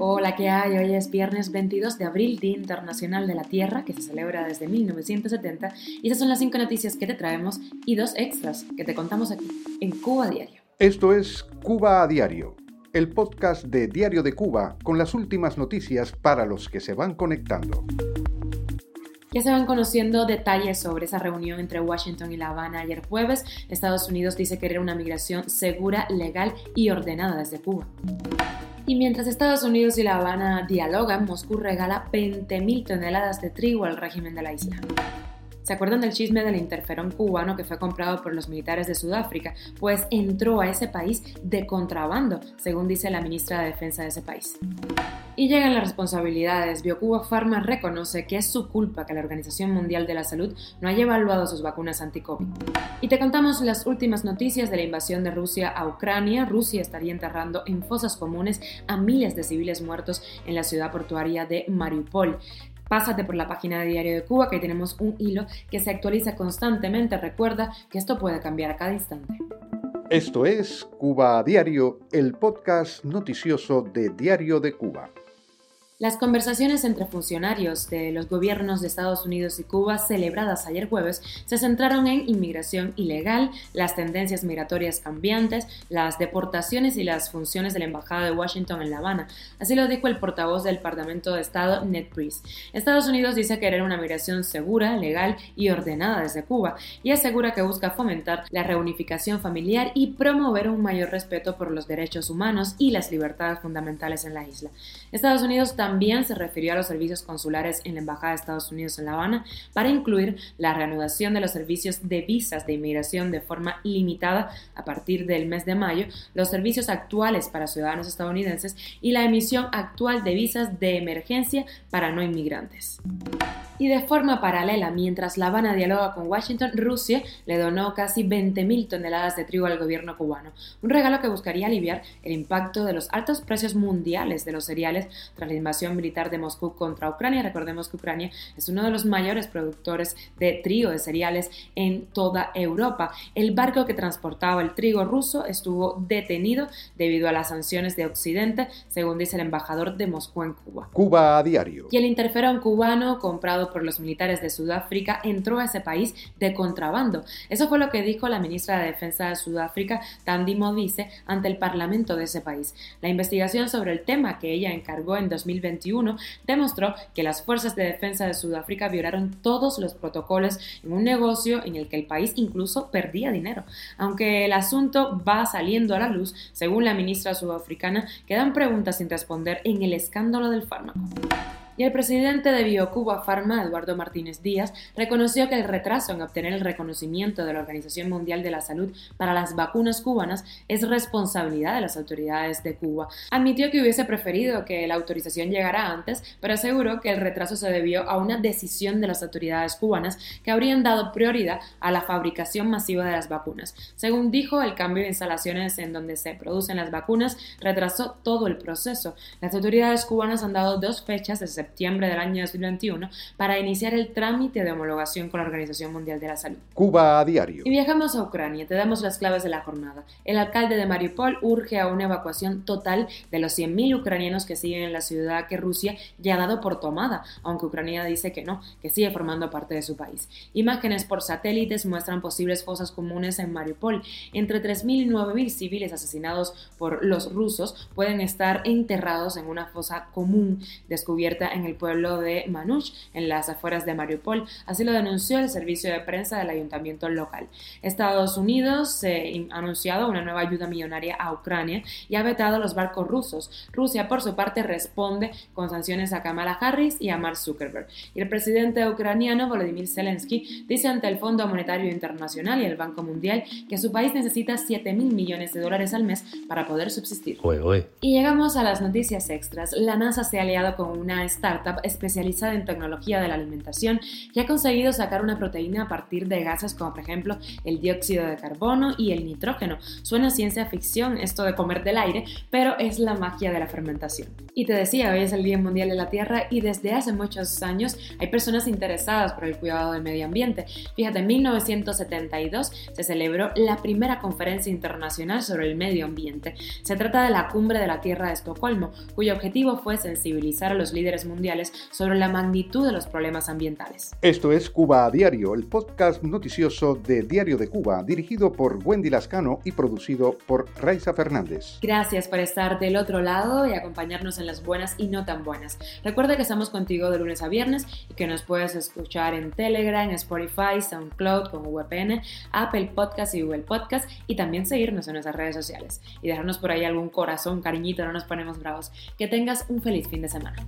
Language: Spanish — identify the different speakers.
Speaker 1: Hola, ¿qué hay? Hoy es viernes 22 de abril, Día Internacional de la Tierra, que se celebra desde 1970. Y esas son las cinco noticias que te traemos y dos extras que te contamos aquí en Cuba Diario.
Speaker 2: Esto es Cuba a Diario, el podcast de Diario de Cuba con las últimas noticias para los que se van conectando.
Speaker 1: Ya se van conociendo detalles sobre esa reunión entre Washington y La Habana ayer jueves. Estados Unidos dice querer una migración segura, legal y ordenada desde Cuba. Y mientras Estados Unidos y La Habana dialogan, Moscú regala 20.000 toneladas de trigo al régimen de la isla. ¿Se acuerdan del chisme del interferón cubano que fue comprado por los militares de Sudáfrica? Pues entró a ese país de contrabando, según dice la ministra de Defensa de ese país. Y llegan las responsabilidades. BioCuba Pharma reconoce que es su culpa que la Organización Mundial de la Salud no haya evaluado sus vacunas anti-COVID. Y te contamos las últimas noticias de la invasión de Rusia a Ucrania. Rusia estaría enterrando en fosas comunes a miles de civiles muertos en la ciudad portuaria de Mariupol. Pásate por la página de Diario de Cuba, que tenemos un hilo que se actualiza constantemente. Recuerda que esto puede cambiar a cada instante.
Speaker 2: Esto es Cuba a Diario, el podcast noticioso de Diario de Cuba.
Speaker 1: Las conversaciones entre funcionarios de los gobiernos de Estados Unidos y Cuba celebradas ayer jueves se centraron en inmigración ilegal, las tendencias migratorias cambiantes, las deportaciones y las funciones de la Embajada de Washington en La Habana. Así lo dijo el portavoz del Departamento de Estado, Ned Priest. Estados Unidos dice querer una migración segura, legal y ordenada desde Cuba y asegura que busca fomentar la reunificación familiar y promover un mayor respeto por los derechos humanos y las libertades fundamentales en la isla. Estados Unidos también también se refirió a los servicios consulares en la Embajada de Estados Unidos en La Habana para incluir la reanudación de los servicios de visas de inmigración de forma limitada a partir del mes de mayo, los servicios actuales para ciudadanos estadounidenses y la emisión actual de visas de emergencia para no inmigrantes. Y de forma paralela, mientras La Habana dialoga con Washington, Rusia le donó casi 20.000 toneladas de trigo al gobierno cubano, un regalo que buscaría aliviar el impacto de los altos precios mundiales de los cereales tras la invasión militar de Moscú contra Ucrania. Recordemos que Ucrania es uno de los mayores productores de trigo de cereales en toda Europa. El barco que transportaba el trigo ruso estuvo detenido debido a las sanciones de Occidente, según dice el embajador de Moscú en Cuba.
Speaker 2: Cuba a diario.
Speaker 1: Y el interferón cubano comprado por los militares de Sudáfrica entró a ese país de contrabando. Eso fue lo que dijo la ministra de Defensa de Sudáfrica, Tandi Modise, ante el parlamento de ese país. La investigación sobre el tema que ella encargó en 2021 demostró que las fuerzas de defensa de Sudáfrica violaron todos los protocolos en un negocio en el que el país incluso perdía dinero. Aunque el asunto va saliendo a la luz, según la ministra sudafricana, quedan preguntas sin responder en el escándalo del fármaco. El presidente de Biocuba Pharma, Eduardo Martínez Díaz, reconoció que el retraso en obtener el reconocimiento de la Organización Mundial de la Salud para las vacunas cubanas es responsabilidad de las autoridades de Cuba. Admitió que hubiese preferido que la autorización llegara antes, pero aseguró que el retraso se debió a una decisión de las autoridades cubanas que habrían dado prioridad a la fabricación masiva de las vacunas. Según dijo, el cambio de instalaciones en donde se producen las vacunas retrasó todo el proceso. Las autoridades cubanas han dado dos fechas de septiembre del año 2021 para iniciar el trámite de homologación con la Organización Mundial de la Salud.
Speaker 2: Cuba a diario.
Speaker 1: Y viajamos a Ucrania, te damos las claves de la jornada. El alcalde de Mariupol urge a una evacuación total de los 100.000 ucranianos que siguen en la ciudad que Rusia ya ha dado por tomada, aunque Ucrania dice que no, que sigue formando parte de su país. Imágenes por satélites muestran posibles fosas comunes en Mariupol. Entre 3.000 y 9.000 civiles asesinados por los rusos pueden estar enterrados en una fosa común descubierta en el pueblo de Manush, en las afueras de Mariupol. Así lo denunció el servicio de prensa del ayuntamiento local. Estados Unidos eh, ha anunciado una nueva ayuda millonaria a Ucrania y ha vetado los barcos rusos. Rusia, por su parte, responde con sanciones a Kamala Harris y a Mark Zuckerberg. Y el presidente ucraniano Volodymyr Zelensky dice ante el Fondo Monetario Internacional y el Banco Mundial que su país necesita 7 mil millones de dólares al mes para poder subsistir. Y llegamos a las noticias extras. La NASA se ha aliado con una startup especializada en tecnología de la alimentación que ha conseguido sacar una proteína a partir de gases como por ejemplo el dióxido de carbono y el nitrógeno. Suena ciencia ficción esto de comer del aire, pero es la magia de la fermentación. Y te decía, hoy es el Día Mundial de la Tierra y desde hace muchos años hay personas interesadas por el cuidado del medio ambiente. Fíjate, en 1972 se celebró la primera conferencia internacional sobre el medio ambiente. Se trata de la Cumbre de la Tierra de Estocolmo, cuyo objetivo fue sensibilizar a los líderes mundiales sobre la magnitud de los problemas ambientales.
Speaker 2: Esto es Cuba a Diario, el podcast noticioso de Diario de Cuba, dirigido por Wendy Lascano y producido por Raiza Fernández.
Speaker 1: Gracias por estar del otro lado y acompañarnos en las buenas y no tan buenas. Recuerda que estamos contigo de lunes a viernes y que nos puedes escuchar en Telegram, Spotify, SoundCloud con VPN, Apple Podcast y Google Podcast y también seguirnos en nuestras redes sociales y dejarnos por ahí algún corazón, cariñito, no nos ponemos bravos. Que tengas un feliz fin de semana.